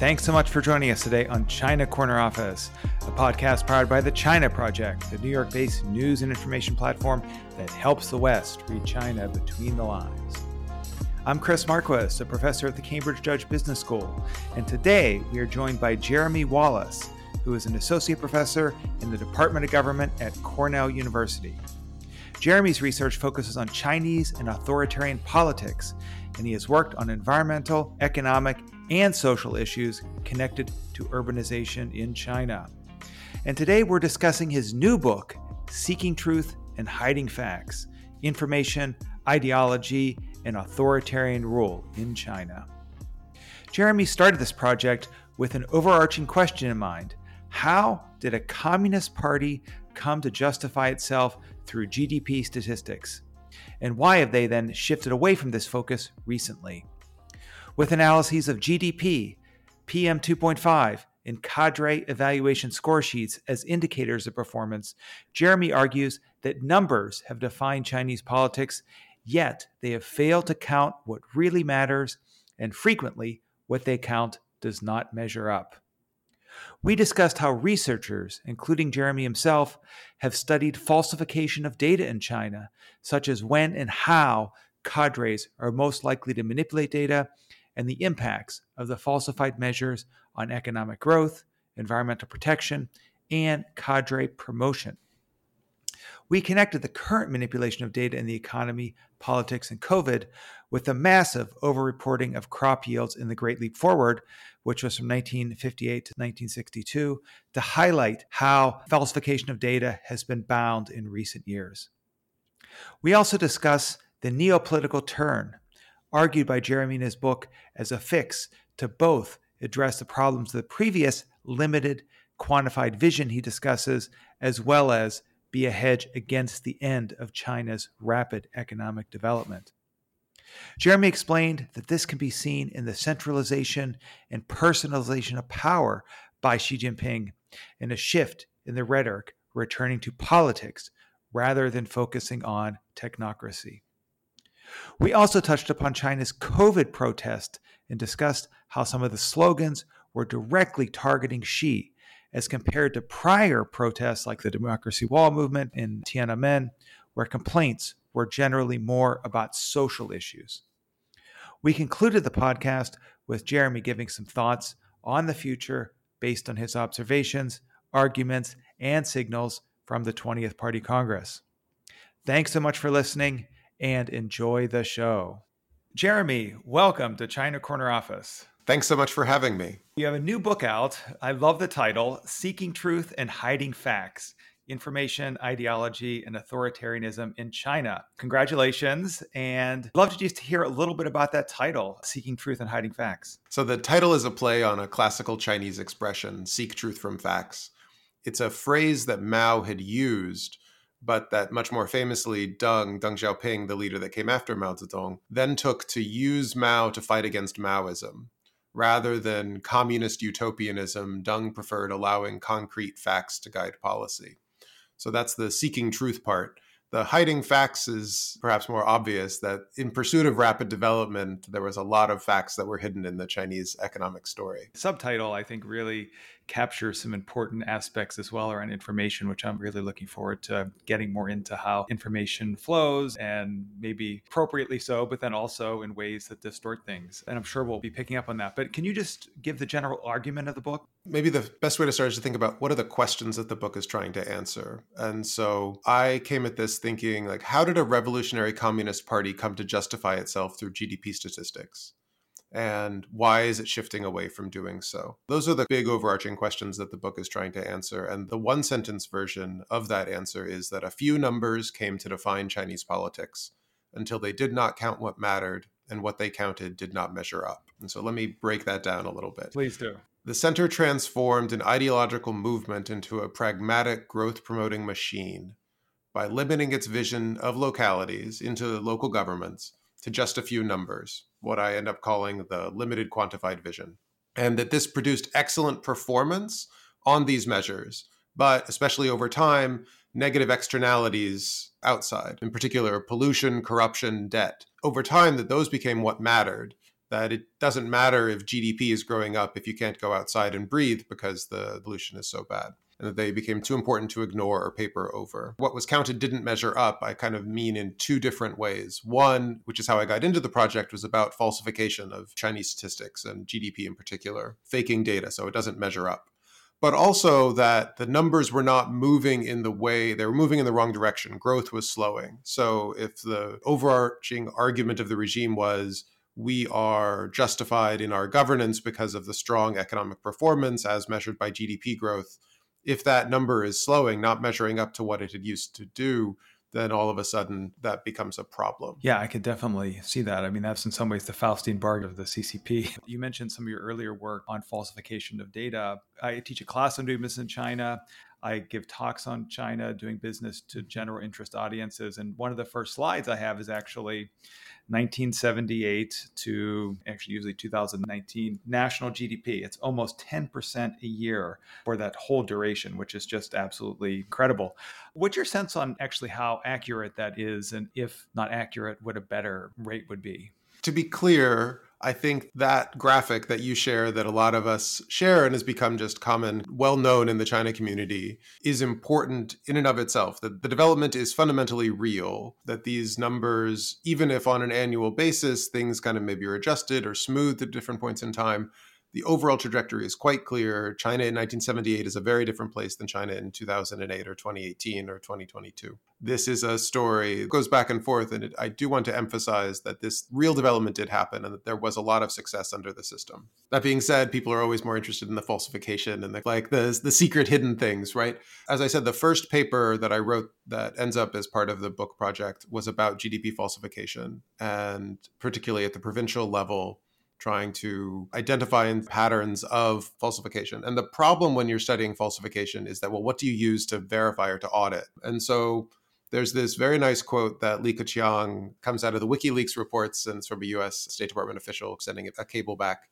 Thanks so much for joining us today on China Corner Office, a podcast powered by the China Project, the New York based news and information platform that helps the West read China between the lines. I'm Chris Marquis, a professor at the Cambridge Judge Business School, and today we are joined by Jeremy Wallace, who is an associate professor in the Department of Government at Cornell University. Jeremy's research focuses on Chinese and authoritarian politics, and he has worked on environmental, economic, and social issues connected to urbanization in China. And today we're discussing his new book, Seeking Truth and Hiding Facts Information, Ideology, and Authoritarian Rule in China. Jeremy started this project with an overarching question in mind How did a communist party come to justify itself through GDP statistics? And why have they then shifted away from this focus recently? With analyses of GDP, PM 2.5, and cadre evaluation score sheets as indicators of performance, Jeremy argues that numbers have defined Chinese politics, yet they have failed to count what really matters, and frequently, what they count does not measure up. We discussed how researchers, including Jeremy himself, have studied falsification of data in China, such as when and how cadres are most likely to manipulate data and the impacts of the falsified measures on economic growth, environmental protection, and cadre promotion. We connected the current manipulation of data in the economy, politics, and COVID with the massive overreporting of crop yields in the Great Leap Forward, which was from 1958 to 1962, to highlight how falsification of data has been bound in recent years. We also discuss the neopolitical turn argued by Jeremy in his book as a fix to both address the problems of the previous limited quantified vision he discusses, as well as be a hedge against the end of China's rapid economic development. Jeremy explained that this can be seen in the centralization and personalization of power by Xi Jinping and a shift in the rhetoric returning to politics rather than focusing on technocracy. We also touched upon China's COVID protest and discussed how some of the slogans were directly targeting Xi as compared to prior protests like the Democracy Wall movement in Tiananmen, where complaints were generally more about social issues. We concluded the podcast with Jeremy giving some thoughts on the future based on his observations, arguments, and signals from the 20th Party Congress. Thanks so much for listening and enjoy the show. Jeremy, welcome to China Corner Office. Thanks so much for having me. You have a new book out. I love the title Seeking Truth and Hiding Facts Information, Ideology, and Authoritarianism in China. Congratulations. And I'd love to just hear a little bit about that title, Seeking Truth and Hiding Facts. So, the title is a play on a classical Chinese expression, seek truth from facts. It's a phrase that Mao had used but that much more famously, Deng, Deng Xiaoping, the leader that came after Mao Zedong, then took to use Mao to fight against Maoism. Rather than communist utopianism, Deng preferred allowing concrete facts to guide policy. So that's the seeking truth part. The hiding facts is perhaps more obvious that in pursuit of rapid development, there was a lot of facts that were hidden in the Chinese economic story. Subtitle, I think, really capture some important aspects as well around information, which I'm really looking forward to getting more into how information flows and maybe appropriately so, but then also in ways that distort things. And I'm sure we'll be picking up on that. But can you just give the general argument of the book? Maybe the best way to start is to think about what are the questions that the book is trying to answer. And so I came at this thinking like, how did a revolutionary communist party come to justify itself through GDP statistics? And why is it shifting away from doing so? Those are the big overarching questions that the book is trying to answer. And the one sentence version of that answer is that a few numbers came to define Chinese politics until they did not count what mattered and what they counted did not measure up. And so let me break that down a little bit. Please do. The center transformed an ideological movement into a pragmatic growth promoting machine by limiting its vision of localities into local governments to just a few numbers, what I end up calling the limited quantified vision. And that this produced excellent performance on these measures, but especially over time, negative externalities outside, in particular pollution, corruption, debt. Over time, that those became what mattered. That it doesn't matter if GDP is growing up if you can't go outside and breathe because the pollution is so bad and that they became too important to ignore or paper over. What was counted didn't measure up, I kind of mean in two different ways. One, which is how I got into the project, was about falsification of Chinese statistics and GDP in particular, faking data so it doesn't measure up. But also that the numbers were not moving in the way, they were moving in the wrong direction. Growth was slowing. So if the overarching argument of the regime was, we are justified in our governance because of the strong economic performance as measured by GDP growth if that number is slowing, not measuring up to what it had used to do, then all of a sudden that becomes a problem. Yeah, I could definitely see that. I mean, that's in some ways the Faustian bargain of the CCP. You mentioned some of your earlier work on falsification of data. I teach a class on doing business in China. I give talks on China, doing business to general interest audiences. And one of the first slides I have is actually 1978 to actually usually 2019 national GDP. It's almost 10% a year for that whole duration, which is just absolutely incredible. What's your sense on actually how accurate that is? And if not accurate, what a better rate would be? To be clear, I think that graphic that you share, that a lot of us share and has become just common, well known in the China community, is important in and of itself. That the development is fundamentally real, that these numbers, even if on an annual basis, things kind of maybe are adjusted or smoothed at different points in time, the overall trajectory is quite clear. China in 1978 is a very different place than China in 2008 or 2018 or 2022. This is a story that goes back and forth, and it, I do want to emphasize that this real development did happen and that there was a lot of success under the system. That being said, people are always more interested in the falsification and the, like the the secret hidden things, right? As I said, the first paper that I wrote that ends up as part of the book project was about GDP falsification, and particularly at the provincial level trying to identify patterns of falsification. And the problem when you're studying falsification is that, well, what do you use to verify or to audit? And so there's this very nice quote that Li Keqiang comes out of the WikiLeaks reports, and it's from a US State Department official sending a cable back.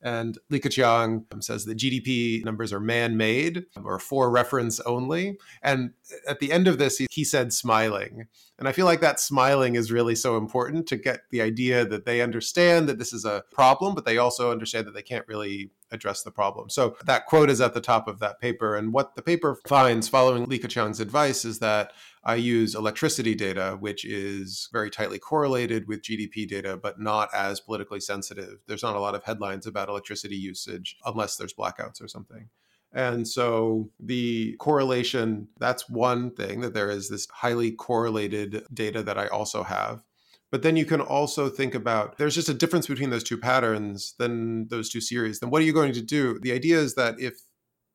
And Li Keqiang um, says that GDP numbers are man made or for reference only. And at the end of this, he, he said smiling. And I feel like that smiling is really so important to get the idea that they understand that this is a problem, but they also understand that they can't really address the problem. So that quote is at the top of that paper. And what the paper finds following Li Keqiang's advice is that I use electricity data, which is very tightly correlated with GDP data, but not as politically sensitive. There's not a lot of headlines about electricity usage unless there's blackouts or something. And so the correlation, that's one thing that there is this highly correlated data that I also have. But then you can also think about there's just a difference between those two patterns than those two series. Then what are you going to do? The idea is that if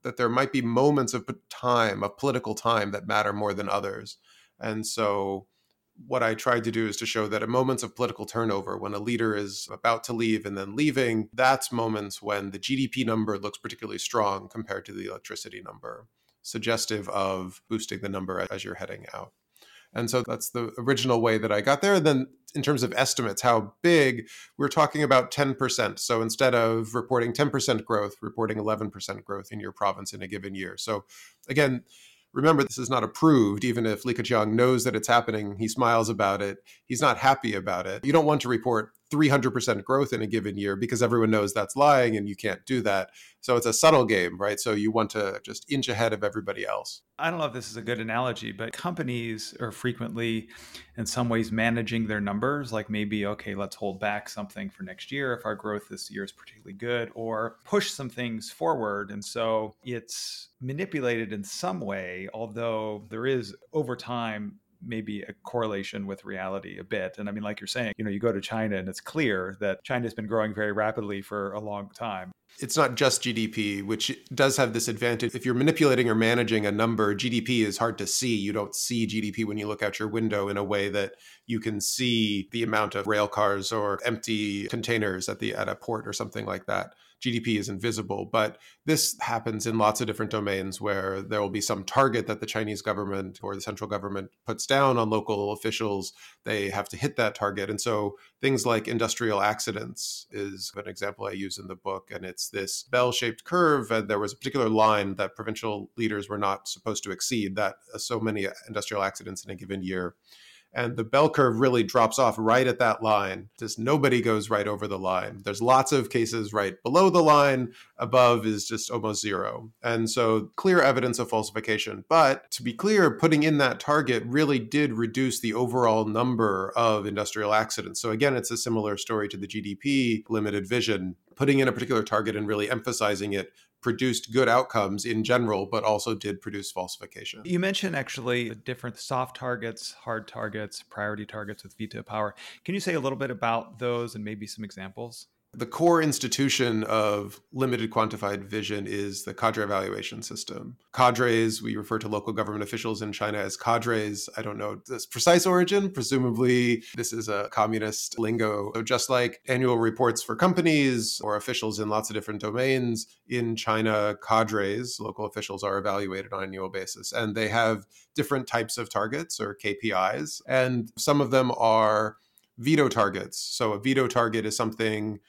that there might be moments of time, of political time that matter more than others. And so what I tried to do is to show that at moments of political turnover, when a leader is about to leave and then leaving, that's moments when the GDP number looks particularly strong compared to the electricity number, suggestive of boosting the number as you're heading out. And so that's the original way that I got there. And then in terms of estimates, how big, we're talking about 10%. So instead of reporting 10% growth, reporting 11% growth in your province in a given year. So again, remember, this is not approved. Even if Li Keqiang knows that it's happening, he smiles about it. He's not happy about it. You don't want to report 300% growth in a given year because everyone knows that's lying and you can't do that. So it's a subtle game, right? So you want to just inch ahead of everybody else. I don't know if this is a good analogy, but companies are frequently, in some ways, managing their numbers. Like maybe, okay, let's hold back something for next year if our growth this year is particularly good, or push some things forward. And so it's manipulated in some way, although there is over time maybe a correlation with reality a bit. And I mean, like you're saying, you know, you go to China and it's clear that China's been growing very rapidly for a long time. It's not just GDP, which does have this advantage. If you're manipulating or managing a number, GDP is hard to see. You don't see GDP when you look out your window in a way that you can see the amount of rail cars or empty containers at the at a port or something like that. GDP is invisible. But this happens in lots of different domains where there will be some target that the Chinese government or the central government puts down on local officials. They have to hit that target. And so things like industrial accidents is an example I use in the book. And it's this bell shaped curve. And there was a particular line that provincial leaders were not supposed to exceed that uh, so many industrial accidents in a given year and the bell curve really drops off right at that line. Just nobody goes right over the line. There's lots of cases right below the line. Above is just almost zero. And so clear evidence of falsification. But to be clear, putting in that target really did reduce the overall number of industrial accidents. So again, it's a similar story to the GDP limited vision. Putting in a particular target and really emphasizing it produced good outcomes in general, but also did produce falsification. You mentioned actually different soft targets, hard targets, priority targets with veto power. Can you say a little bit about those and maybe some examples? The core institution of limited quantified vision is the cadre evaluation system. Cadres, we refer to local government officials in China as cadres. I don't know this precise origin. Presumably, this is a communist lingo. So, just like annual reports for companies or officials in lots of different domains, in China, cadres, local officials, are evaluated on an annual basis. And they have different types of targets or KPIs. And some of them are veto targets. So, a veto target is something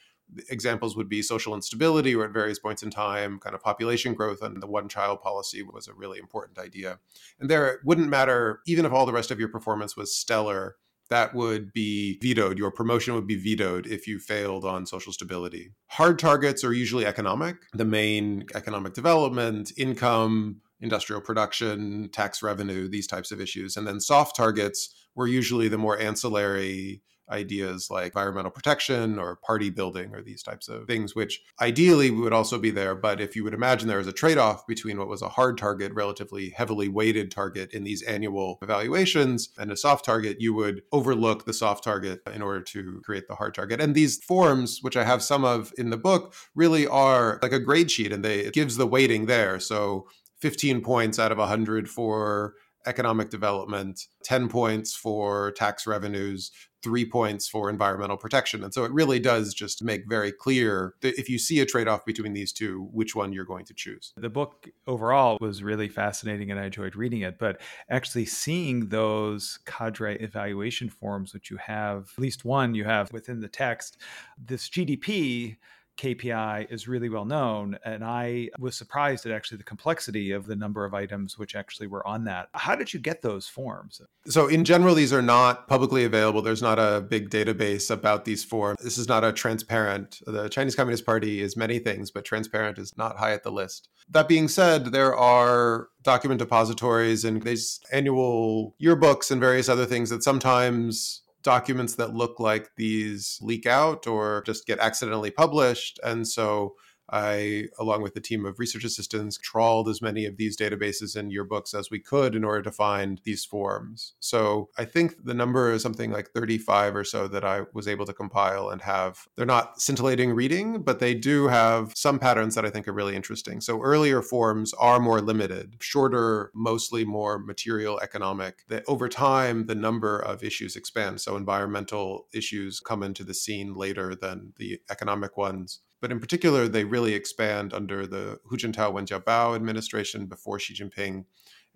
examples would be social instability or at various points in time kind of population growth and the one child policy was a really important idea. And there it wouldn't matter even if all the rest of your performance was stellar that would be vetoed. Your promotion would be vetoed if you failed on social stability. Hard targets are usually economic. The main economic development income industrial production tax revenue these types of issues. And then soft targets were usually the more ancillary ideas like environmental protection or party building or these types of things, which ideally would also be there. But if you would imagine there was a trade off between what was a hard target, relatively heavily weighted target in these annual evaluations, and a soft target, you would overlook the soft target in order to create the hard target. And these forms, which I have some of in the book, really are like a grade sheet and they gives the weighting there. So 15 points out of 100 for economic development, 10 points for tax revenues, three points for environmental protection. And so it really does just make very clear that if you see a trade off between these two, which one you're going to choose. The book overall was really fascinating and I enjoyed reading it, but actually seeing those cadre evaluation forms, which you have, at least one you have within the text, this GDP KPI is really well known. And I was surprised at actually the complexity of the number of items which actually were on that. How did you get those forms? So, in general, these are not publicly available. There's not a big database about these forms. This is not a transparent. The Chinese Communist Party is many things, but transparent is not high at the list. That being said, there are document depositories and these annual yearbooks and various other things that sometimes documents that look like these leak out or just get accidentally published. And so I, along with the team of research assistants, trawled as many of these databases and yearbooks as we could in order to find these forms. So I think the number is something like 35 or so that I was able to compile and have. They're not scintillating reading, but they do have some patterns that I think are really interesting. So earlier forms are more limited, shorter, mostly more material economic. That over time, the number of issues expands. So environmental issues come into the scene later than the economic ones. But in particular, they really expand under the Hu Jintao Wen Jiabao administration before Xi Jinping,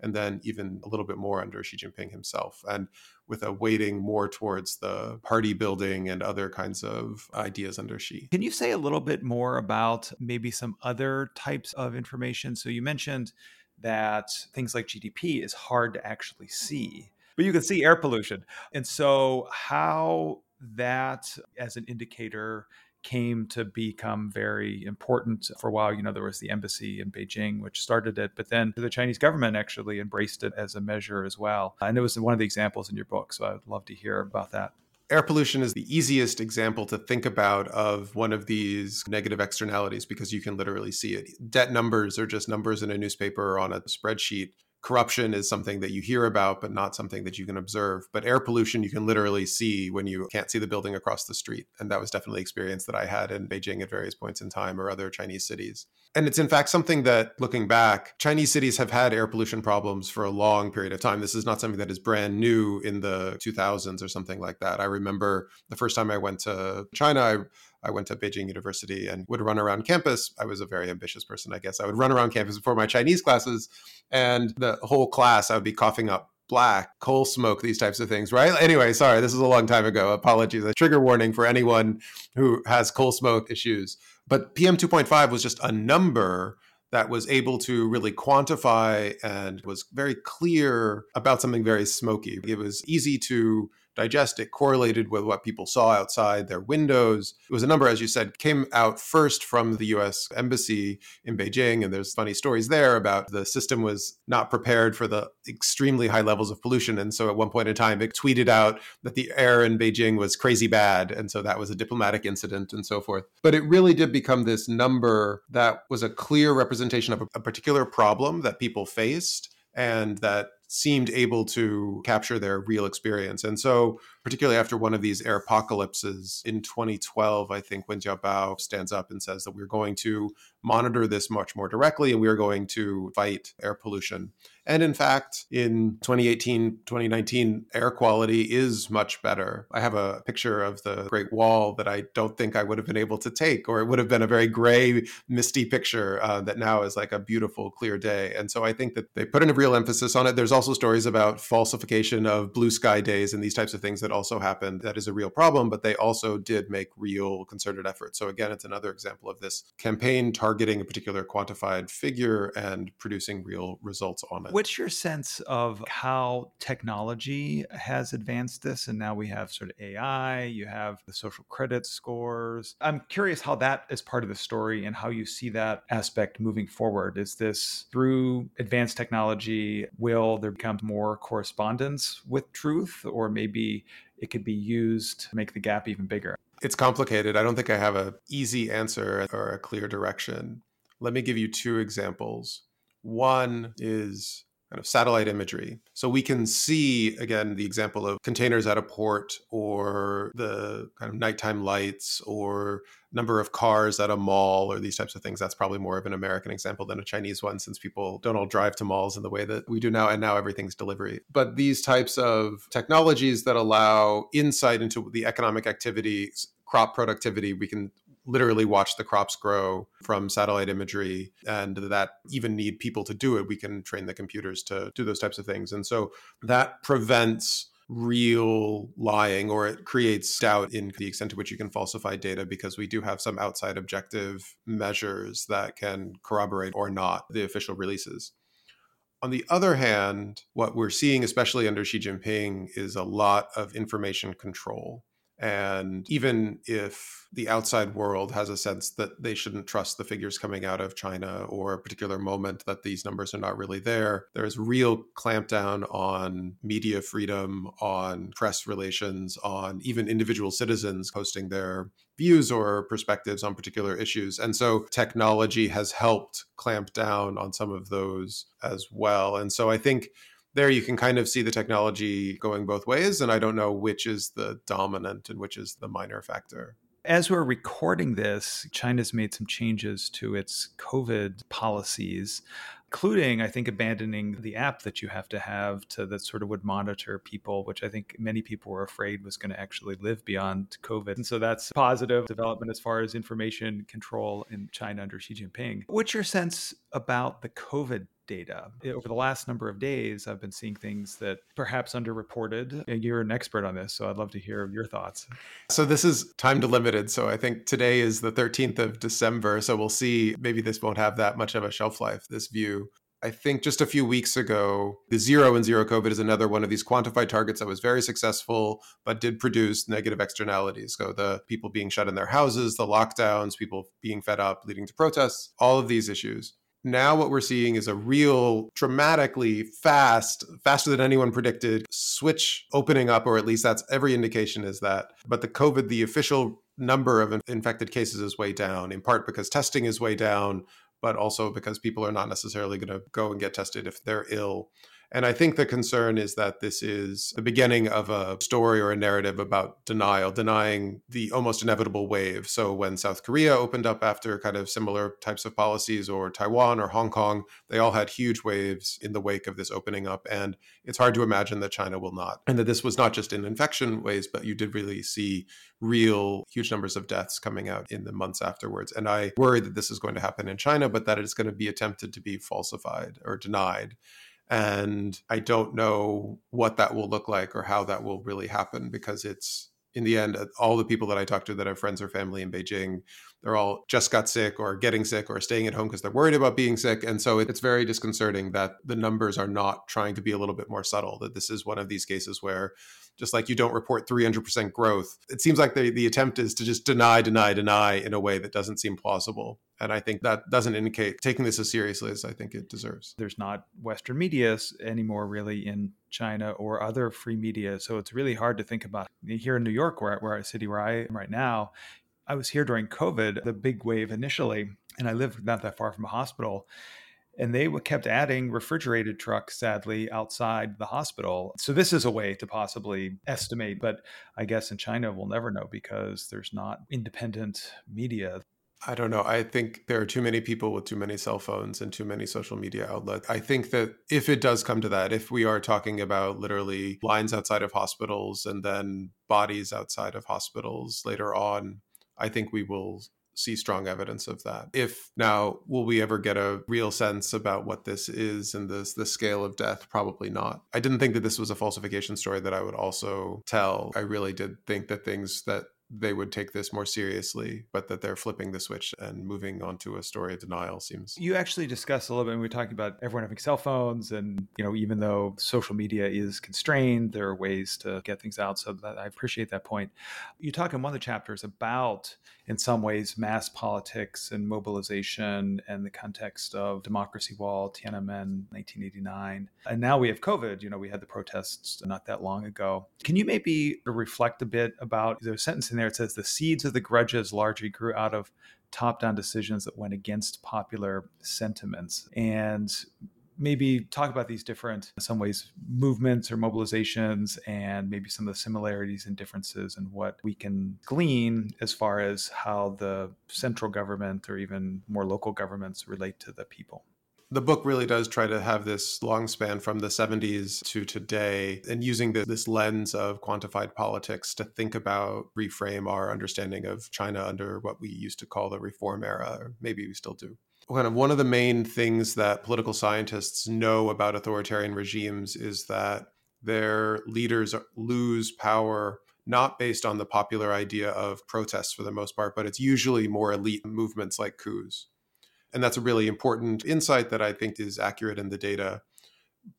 and then even a little bit more under Xi Jinping himself, and with a weighting more towards the party building and other kinds of ideas under Xi. Can you say a little bit more about maybe some other types of information? So you mentioned that things like GDP is hard to actually see. But you can see air pollution. And so, how that as an indicator came to become very important for a while. You know, there was the embassy in Beijing, which started it, but then the Chinese government actually embraced it as a measure as well. And it was one of the examples in your book. So I would love to hear about that. Air pollution is the easiest example to think about of one of these negative externalities because you can literally see it. Debt numbers are just numbers in a newspaper or on a spreadsheet corruption is something that you hear about, but not something that you can observe. But air pollution, you can literally see when you can't see the building across the street. And that was definitely experience that I had in Beijing at various points in time or other Chinese cities. And it's in fact something that, looking back, Chinese cities have had air pollution problems for a long period of time. This is not something that is brand new in the 2000s or something like that. I remember the first time I went to China, I I went to Beijing University and would run around campus. I was a very ambitious person, I guess. I would run around campus before my Chinese classes, and the whole class I would be coughing up black, coal smoke, these types of things, right? Anyway, sorry, this is a long time ago. Apologies. A trigger warning for anyone who has coal smoke issues. But PM 2.5 was just a number that was able to really quantify and was very clear about something very smoky. It was easy to digest it correlated with what people saw outside their windows. It was a number, as you said, came out first from the US Embassy in Beijing. And there's funny stories there about the system was not prepared for the extremely high levels of pollution. And so at one point in time, it tweeted out that the air in Beijing was crazy bad. And so that was a diplomatic incident and so forth. But it really did become this number that was a clear representation of a particular problem that people faced and that seemed able to capture their real experience. And so, particularly after one of these air apocalypses in 2012, I think Wen Jiabao stands up and says that we're going to monitor this much more directly and we are going to fight air pollution. And in fact, in 2018, 2019, air quality is much better. I have a picture of the Great Wall that I don't think I would have been able to take, or it would have been a very gray, misty picture uh, that now is like a beautiful, clear day. And so I think that they put in a real emphasis on it. There's also stories about falsification of blue sky days and these types of things that also happened. That is a real problem, but they also did make real concerted efforts. So again, it's another example of this campaign targeting a particular quantified figure and producing real results on it. What's your sense of how technology has advanced this? And now we have sort of AI, you have the social credit scores. I'm curious how that is part of the story and how you see that aspect moving forward. Is this through advanced technology? Will there become more correspondence with truth, or maybe it could be used to make the gap even bigger? It's complicated. I don't think I have an easy answer or a clear direction. Let me give you two examples. One is kind of satellite imagery. So we can see, again, the example of containers at a port or the kind of nighttime lights or number of cars at a mall or these types of things. That's probably more of an American example than a Chinese one since people don't all drive to malls in the way that we do now. And now everything's delivery. But these types of technologies that allow insight into the economic activities crop productivity we can literally watch the crops grow from satellite imagery and that even need people to do it we can train the computers to do those types of things and so that prevents real lying or it creates doubt in the extent to which you can falsify data because we do have some outside objective measures that can corroborate or not the official releases on the other hand, what we're seeing, especially under Xi Jinping, is a lot of information control. And even if the outside world has a sense that they shouldn't trust the figures coming out of China or a particular moment that these numbers are not really there, there is real clampdown on media freedom, on press relations, on even individual citizens posting their views or perspectives on particular issues. And so technology has helped clamp down on some of those as well. And so I think there you can kind of see the technology going both ways. And I don't know which is the dominant and which is the minor factor. As we're recording this, China's made some changes to its COVID policies, including, I think, abandoning the app that you have to have to that sort of would monitor people, which I think many people were afraid was going to actually live beyond COVID. And so that's positive development as far as information control in China under Xi Jinping. What's your sense about the COVID data. Over the last number of days, I've been seeing things that perhaps underreported. Uh, you're an expert on this, so I'd love to hear your thoughts. So, this is time delimited. So, I think today is the 13th of December. So, we'll see. Maybe this won't have that much of a shelf life, this view. I think just a few weeks ago, the zero and zero COVID is another one of these quantified targets that was very successful, but did produce negative externalities. So the people being shut in their houses, the lockdowns, people being fed up, leading to protests, all of these issues. Now, what we're seeing is a real dramatically fast, faster than anyone predicted, switch opening up, or at least that's every indication is that. But the COVID, the official number of infected cases is way down, in part because testing is way down, but also because people are not necessarily going to go and get tested if they're ill. And I think the concern is that this is the beginning of a story or a narrative about denial, denying the almost inevitable wave. So when South Korea opened up after kind of similar types of policies, or Taiwan or Hong Kong, they all had huge waves in the wake of this opening up. And it's hard to imagine that China will not. And that this was not just in infection waves, but you did really see real huge numbers of deaths coming out in the months afterwards. And I worry that this is going to happen in China, but that it's going to be attempted to be falsified or denied. And I don't know what that will look like or how that will really happen because it's in the end, all the people that I talk to that have friends or family in Beijing, they're all just got sick or getting sick or staying at home because they're worried about being sick. And so it's very disconcerting that the numbers are not trying to be a little bit more subtle, that this is one of these cases where just like you don't report 300% growth, it seems like the, the attempt is to just deny, deny, deny in a way that doesn't seem plausible. And I think that doesn't indicate taking this as seriously as I think it deserves. There's not Western media anymore, really, in China or other free media. So it's really hard to think about. Here in New York, where, where a city where I am right now, I was here during COVID, the big wave initially, and I lived not that far from a hospital. And they kept adding refrigerated trucks, sadly, outside the hospital. So, this is a way to possibly estimate. But I guess in China, we'll never know because there's not independent media. I don't know. I think there are too many people with too many cell phones and too many social media outlets. I think that if it does come to that, if we are talking about literally lines outside of hospitals and then bodies outside of hospitals later on, I think we will see strong evidence of that. If now will we ever get a real sense about what this is and this the scale of death? Probably not. I didn't think that this was a falsification story that I would also tell. I really did think that things that they would take this more seriously, but that they're flipping the switch and moving on to a story of denial seems. You actually discussed a little bit, we were talking about everyone having cell phones, and you know, even though social media is constrained, there are ways to get things out. So that, I appreciate that point. You talk in one of the chapters about, in some ways, mass politics and mobilization and the context of democracy wall, Tiananmen, 1989, and now we have COVID. You know, we had the protests not that long ago. Can you maybe reflect a bit about the sentence in there it says the seeds of the grudges largely grew out of top down decisions that went against popular sentiments. And maybe talk about these different, in some ways, movements or mobilizations and maybe some of the similarities and differences and what we can glean as far as how the central government or even more local governments relate to the people the book really does try to have this long span from the 70s to today and using this lens of quantified politics to think about reframe our understanding of china under what we used to call the reform era or maybe we still do. Kind of one of the main things that political scientists know about authoritarian regimes is that their leaders lose power not based on the popular idea of protests for the most part but it's usually more elite movements like coups and that's a really important insight that I think is accurate in the data.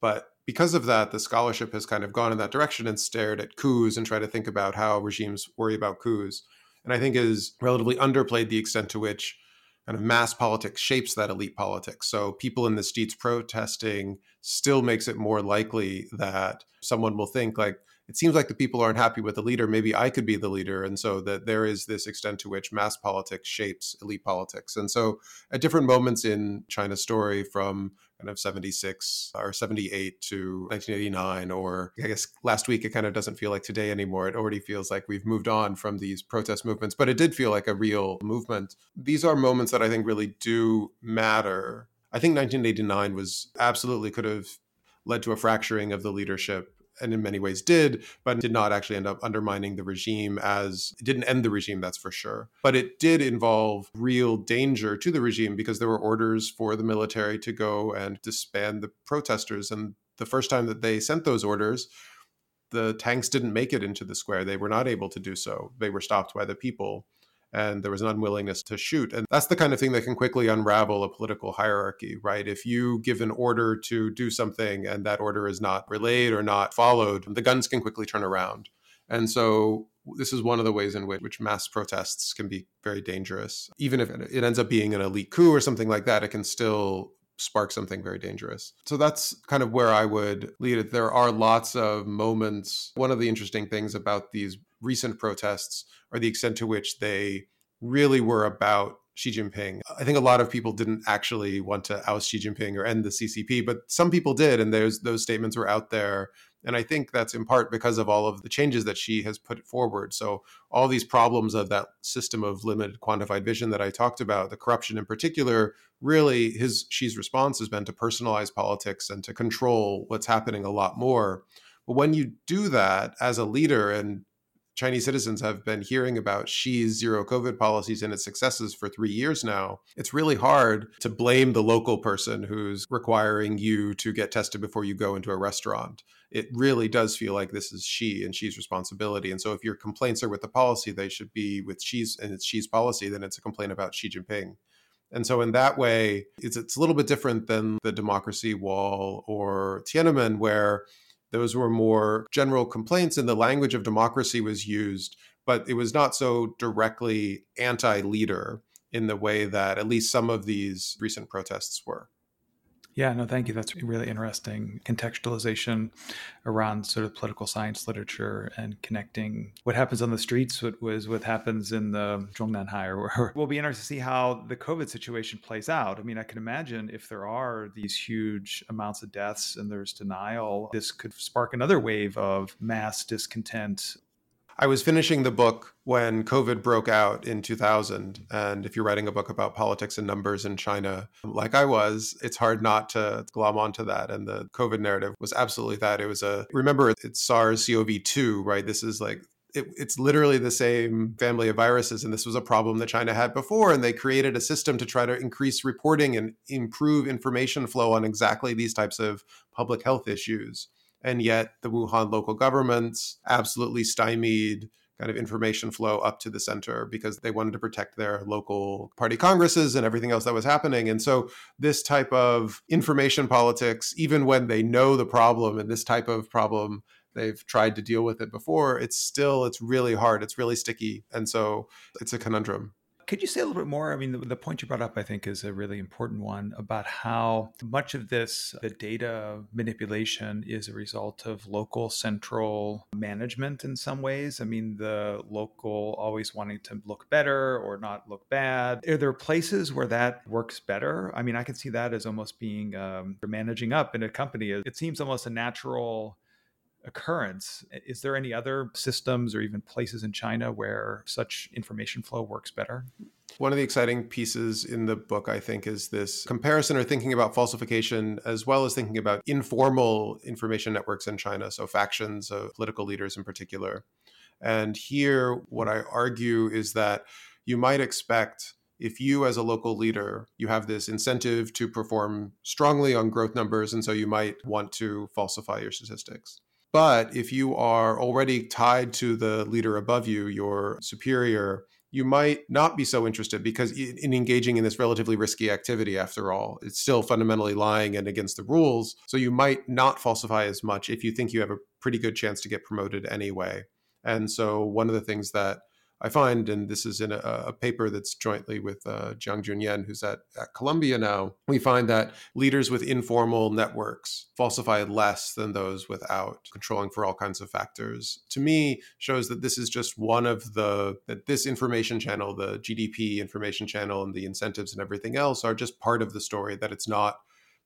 But because of that, the scholarship has kind of gone in that direction and stared at coups and tried to think about how regimes worry about coups. And I think is relatively underplayed the extent to which kind of mass politics shapes that elite politics. So people in the streets protesting still makes it more likely that someone will think like, it seems like the people aren't happy with the leader. Maybe I could be the leader. And so that there is this extent to which mass politics shapes elite politics. And so at different moments in China's story, from kind of 76 or 78 to 1989, or I guess last week, it kind of doesn't feel like today anymore. It already feels like we've moved on from these protest movements, but it did feel like a real movement. These are moments that I think really do matter. I think 1989 was absolutely could have led to a fracturing of the leadership and in many ways did, but did not actually end up undermining the regime as it didn't end the regime, that's for sure. But it did involve real danger to the regime because there were orders for the military to go and disband the protesters. And the first time that they sent those orders, the tanks didn't make it into the square. They were not able to do so. They were stopped by the people. And there was an unwillingness to shoot. And that's the kind of thing that can quickly unravel a political hierarchy, right? If you give an order to do something and that order is not relayed or not followed, the guns can quickly turn around. And so this is one of the ways in which, which mass protests can be very dangerous. Even if it ends up being an elite coup or something like that, it can still spark something very dangerous. So that's kind of where I would lead it. There are lots of moments. One of the interesting things about these recent protests or the extent to which they really were about Xi Jinping. I think a lot of people didn't actually want to oust Xi Jinping or end the CCP, but some people did, and those those statements were out there and I think that's in part because of all of the changes that Xi has put forward. So, all these problems of that system of limited quantified vision that I talked about, the corruption in particular, really his Xi's response has been to personalize politics and to control what's happening a lot more. But when you do that as a leader and Chinese citizens have been hearing about Xi's zero COVID policies and its successes for three years now, it's really hard to blame the local person who's requiring you to get tested before you go into a restaurant. It really does feel like this is Xi and Xi's responsibility. And so if your complaints are with the policy, they should be with Xi's and it's Xi's policy, then it's a complaint about Xi Jinping. And so, in that way, it's, it's a little bit different than the democracy wall or Tiananmen, where those were more general complaints, and the language of democracy was used, but it was not so directly anti leader in the way that at least some of these recent protests were. Yeah, no, thank you. That's really interesting contextualization around sort of political science literature and connecting what happens on the streets with, with what happens in the Zhongnanhai. Or we'll be interested to see how the COVID situation plays out. I mean, I can imagine if there are these huge amounts of deaths and there's denial, this could spark another wave of mass discontent I was finishing the book when COVID broke out in 2000. And if you're writing a book about politics and numbers in China, like I was, it's hard not to glom onto that. And the COVID narrative was absolutely that. It was a, remember, it's SARS CoV 2, right? This is like, it, it's literally the same family of viruses. And this was a problem that China had before. And they created a system to try to increase reporting and improve information flow on exactly these types of public health issues. And yet the Wuhan local governments absolutely stymied kind of information flow up to the center because they wanted to protect their local party congresses and everything else that was happening. And so this type of information politics, even when they know the problem and this type of problem, they've tried to deal with it before, it's still, it's really hard. It's really sticky. And so it's a conundrum. Could you say a little bit more? I mean, the, the, point you brought up, I think, is a really important one about how much of this, the data manipulation, is a result of local central management in some ways. I mean, the local always wanting to look better or not look bad. Are there places where that works better? I mean, I can see that as almost being um, managing up in a company. It seems almost a natural occurrence. Is there any other systems or even places in China where such information flow works better? One of the exciting pieces in the book, I think, is this comparison or thinking about falsification as well as thinking about informal information networks in China, so factions of political leaders in particular. And here, what I argue is that you might expect if you as a local leader you have this incentive to perform strongly on growth numbers and so you might want to falsify your statistics but if you are already tied to the leader above you, your superior, you might not be so interested because in engaging in this relatively risky activity, after all, it's still fundamentally lying and against the rules. So you might not falsify as much if you think you have a pretty good chance to get promoted anyway. And so one of the things that I find, and this is in a, a paper that's jointly with uh, Jiang Junyan, who's at, at Columbia now, we find that leaders with informal networks falsify less than those without controlling for all kinds of factors. To me, shows that this is just one of the, that this information channel, the GDP information channel and the incentives and everything else are just part of the story, that it's not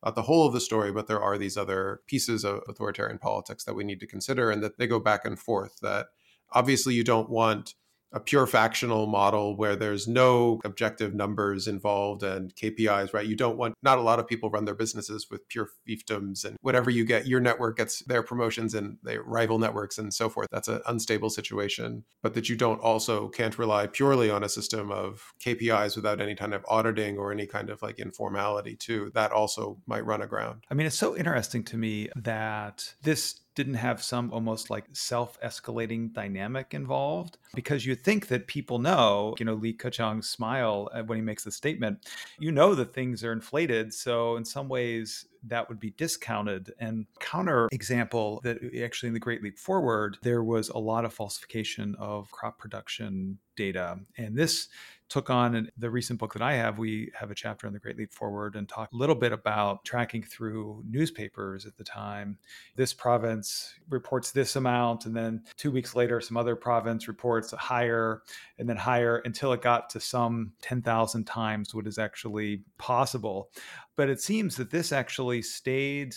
not the whole of the story, but there are these other pieces of authoritarian politics that we need to consider and that they go back and forth. That obviously you don't want a pure factional model where there's no objective numbers involved and KPIs, right? You don't want, not a lot of people run their businesses with pure fiefdoms and whatever you get, your network gets their promotions and their rival networks and so forth. That's an unstable situation, but that you don't also can't rely purely on a system of KPIs without any kind of auditing or any kind of like informality too. That also might run aground. I mean, it's so interesting to me that this didn't have some almost like self-escalating dynamic involved because you think that people know you know li keqiang's smile uh, when he makes the statement you know that things are inflated so in some ways that would be discounted. And counter example that actually in the Great Leap Forward, there was a lot of falsification of crop production data. And this took on in the recent book that I have. We have a chapter on the Great Leap Forward and talk a little bit about tracking through newspapers at the time. This province reports this amount, and then two weeks later, some other province reports higher, and then higher until it got to some 10,000 times what is actually possible. But it seems that this actually stayed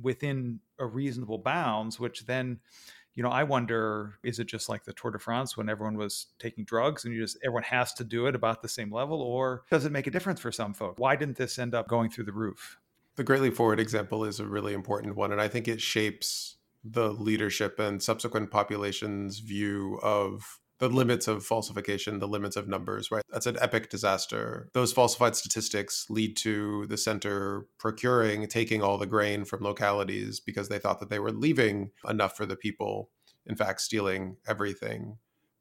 within a reasonable bounds, which then you know, I wonder is it just like the Tour de France when everyone was taking drugs and you just everyone has to do it about the same level, or does it make a difference for some folks? Why didn't this end up going through the roof? The Great Leap Forward example is a really important one, and I think it shapes the leadership and subsequent population's view of the limits of falsification, the limits of numbers, right? That's an epic disaster. Those falsified statistics lead to the center procuring, taking all the grain from localities because they thought that they were leaving enough for the people, in fact, stealing everything.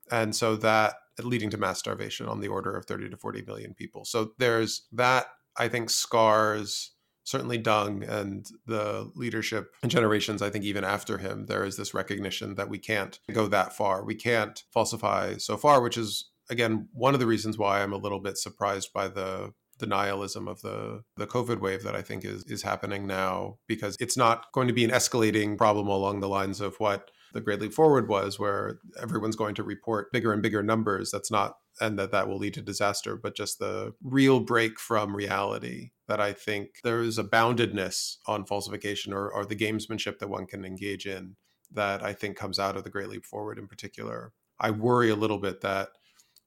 And so that leading to mass starvation on the order of 30 to 40 million people. So there's that, I think, scars certainly Deng and the leadership and generations, I think even after him, there is this recognition that we can't go that far. We can't falsify so far, which is again one of the reasons why I'm a little bit surprised by the denialism of the the COVID wave that I think is is happening now because it's not going to be an escalating problem along the lines of what the Great Leap Forward was, where everyone's going to report bigger and bigger numbers. That's not and that that will lead to disaster, but just the real break from reality that I think there is a boundedness on falsification or, or the gamesmanship that one can engage in that I think comes out of the Great Leap Forward in particular. I worry a little bit that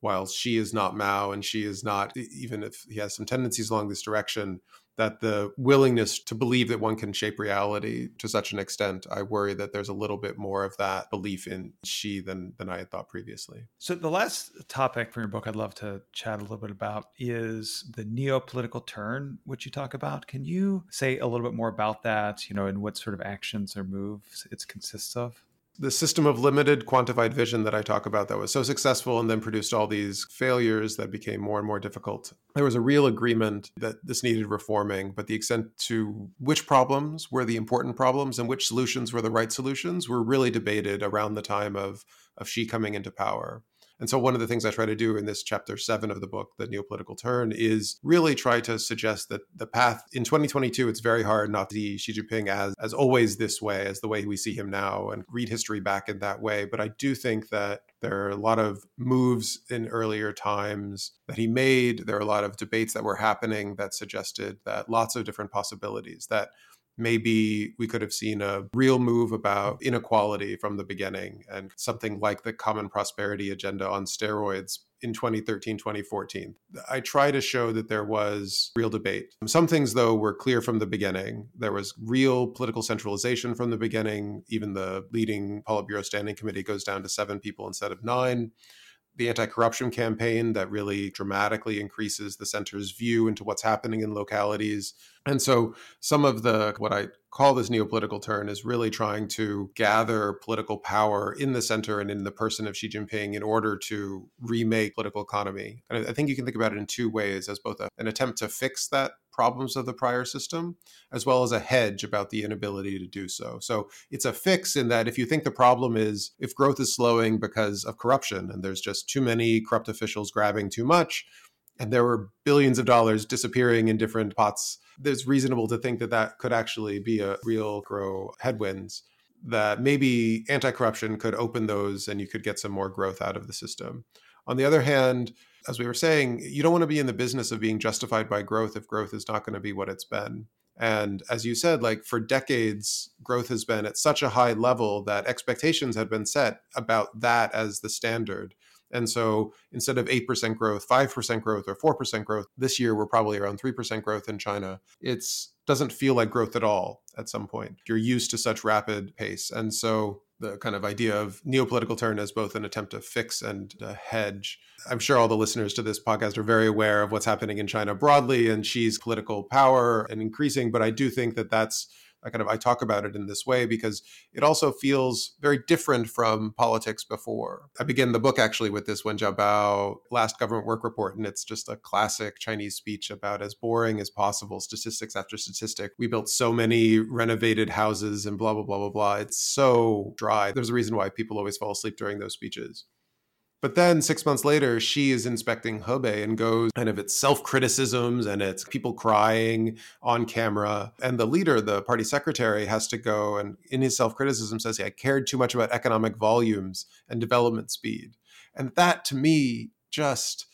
while Xi is not Mao and Xi is not, even if he has some tendencies along this direction, that the willingness to believe that one can shape reality to such an extent, I worry that there's a little bit more of that belief in Xi than than I had thought previously. So the last topic from your book I'd love to chat a little bit about is the neo-political turn, which you talk about. Can you say a little bit more about that, you know, and what sort of actions or moves it consists of? The system of limited quantified vision that I talk about that was so successful and then produced all these failures that became more and more difficult. There was a real agreement that this needed reforming, but the extent to which problems were the important problems and which solutions were the right solutions were really debated around the time of, of Xi coming into power. And so, one of the things I try to do in this chapter seven of the book, The Neopolitical Turn, is really try to suggest that the path in 2022, it's very hard not to see Xi Jinping as, as always this way, as the way we see him now, and read history back in that way. But I do think that there are a lot of moves in earlier times that he made. There are a lot of debates that were happening that suggested that lots of different possibilities, that maybe we could have seen a real move about mm. inequality from the beginning and something like the common prosperity agenda on steroids in 2013 2014 i try to show that there was real debate. Some things though were clear from the beginning. There was real political centralization from the beginning. Even the leading politburo standing committee goes down to seven people instead of nine the anti-corruption campaign that really dramatically increases the center's view into what's happening in localities and so some of the what I call this neopolitical turn is really trying to gather political power in the center and in the person of Xi Jinping in order to remake political economy. And I think you can think about it in two ways as both a, an attempt to fix that problems of the prior system as well as a hedge about the inability to do so. So it's a fix in that if you think the problem is if growth is slowing because of corruption and there's just too many corrupt officials grabbing too much and there were billions of dollars disappearing in different pots there's reasonable to think that that could actually be a real grow headwinds that maybe anti-corruption could open those and you could get some more growth out of the system on the other hand as we were saying you don't want to be in the business of being justified by growth if growth is not going to be what it's been and as you said like for decades growth has been at such a high level that expectations had been set about that as the standard and so instead of 8% growth, 5% growth, or 4% growth, this year we're probably around 3% growth in China. It doesn't feel like growth at all at some point. You're used to such rapid pace. And so the kind of idea of neopolitical turn as both an attempt to fix and a hedge. I'm sure all the listeners to this podcast are very aware of what's happening in China broadly and Xi's political power and increasing, but I do think that that's I kind of I talk about it in this way because it also feels very different from politics before. I begin the book actually with this Wen Jiabao last government work report, and it's just a classic Chinese speech about as boring as possible, statistics after statistic. We built so many renovated houses and blah blah blah blah blah. It's so dry. There's a reason why people always fall asleep during those speeches. But then six months later, Xi is inspecting Hebei and goes kind of its self criticisms and it's people crying on camera. And the leader, the party secretary, has to go and in his self criticism says, yeah, I cared too much about economic volumes and development speed. And that to me just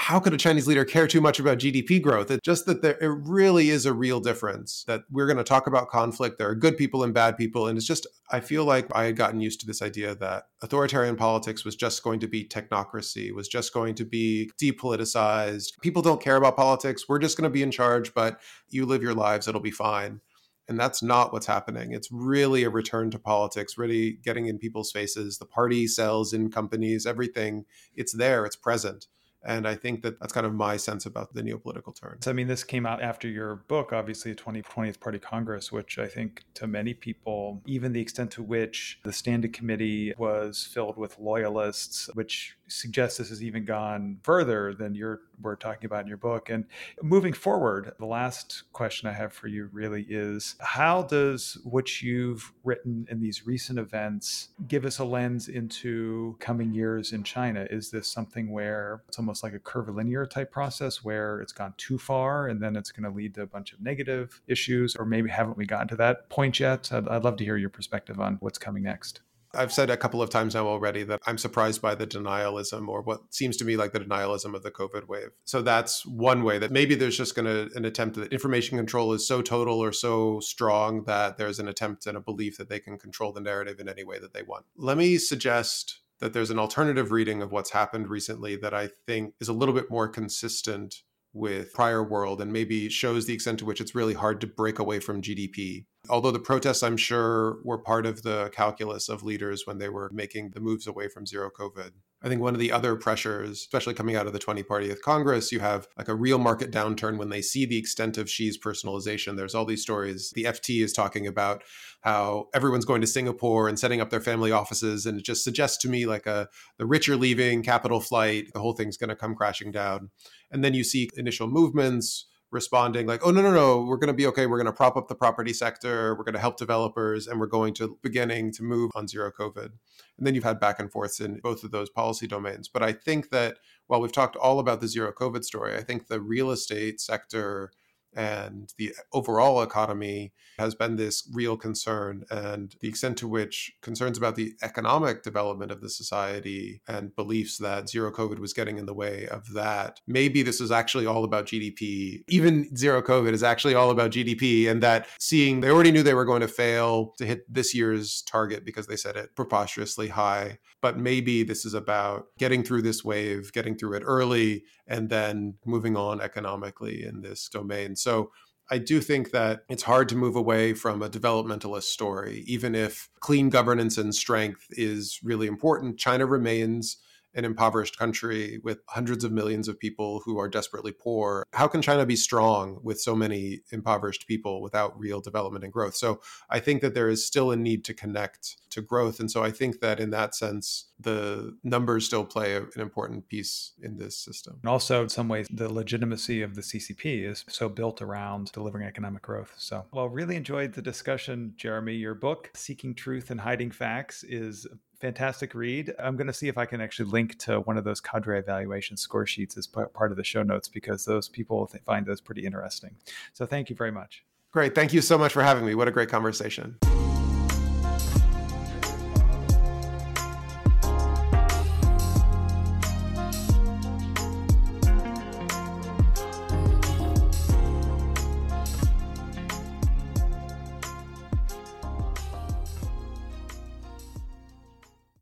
how could a Chinese leader care too much about GDP growth? It's just that there it really is a real difference that we're going to talk about conflict. There are good people and bad people. And it's just, I feel like I had gotten used to this idea that authoritarian politics was just going to be technocracy, was just going to be depoliticized. People don't care about politics. We're just going to be in charge, but you live your lives, it'll be fine. And that's not what's happening. It's really a return to politics, really getting in people's faces. The party cells in companies, everything. It's there, it's present. And I think that that's kind of my sense about the neopolitical turn. So, I mean, this came out after your book, obviously, 2020th Party Congress, which I think to many people, even the extent to which the standing committee was filled with loyalists, which suggests this has even gone further than you're we're talking about in your book. And moving forward, the last question I have for you really is how does what you've written in these recent events give us a lens into coming years in China? Is this something where it's almost like a curvilinear type process where it's gone too far and then it's going to lead to a bunch of negative issues? Or maybe haven't we gotten to that point yet? I'd, I'd love to hear your perspective on what's coming next. I've said a couple of times now already that I'm surprised by the denialism or what seems to me like the denialism of the COVID wave. So that's one way that maybe there's just going to an attempt that information control is so total or so strong that there's an attempt and a belief that they can control the narrative in any way that they want. Let me suggest that there's an alternative reading of what's happened recently that I think is a little bit more consistent with prior world and maybe shows the extent to which it's really hard to break away from GDP. Although the protests, I'm sure, were part of the calculus of leaders when they were making the moves away from zero COVID. I think one of the other pressures, especially coming out of the 20 party Congress, you have like a real market downturn when they see the extent of Xi's personalization. There's all these stories. The FT is talking about how everyone's going to Singapore and setting up their family offices. And it just suggests to me like a the rich are leaving, capital flight, the whole thing's going to come crashing down. And then you see initial movements responding like, oh, no, no, no, we're going to be okay. We're going to prop up the property sector. We're going to help developers and we're going to beginning to move on zero COVID. And then you've had back and forths in both of those policy domains. But I think that while we've talked all about the zero COVID story, I think the real estate sector and the overall economy has been this real concern. And the extent to which concerns about the economic development of the society and beliefs that zero COVID was getting in the way of that, maybe this is actually all about GDP. Even zero COVID is actually all about GDP, and that seeing they already knew they were going to fail to hit this year's target because they set it preposterously high. But maybe this is about getting through this wave, getting through it early, and then moving on economically in this domain. So I do think that it's hard to move away from a developmentalist story, even if clean governance and strength is really important. China remains an impoverished country with hundreds of millions of people who are desperately poor. How can China be strong with so many impoverished people without real development and growth? So I think that there is still a need to connect to growth. And so I think that in that sense, the numbers still play an important piece in this system. And also, in some ways, the legitimacy of the CCP is so built around delivering economic growth. So, well, really enjoyed the discussion, Jeremy. Your book, Seeking Truth and Hiding Facts, is fantastic read. I'm going to see if I can actually link to one of those cadre evaluation score sheets as part of the show notes because those people find those pretty interesting. So thank you very much. Great. Thank you so much for having me. What a great conversation.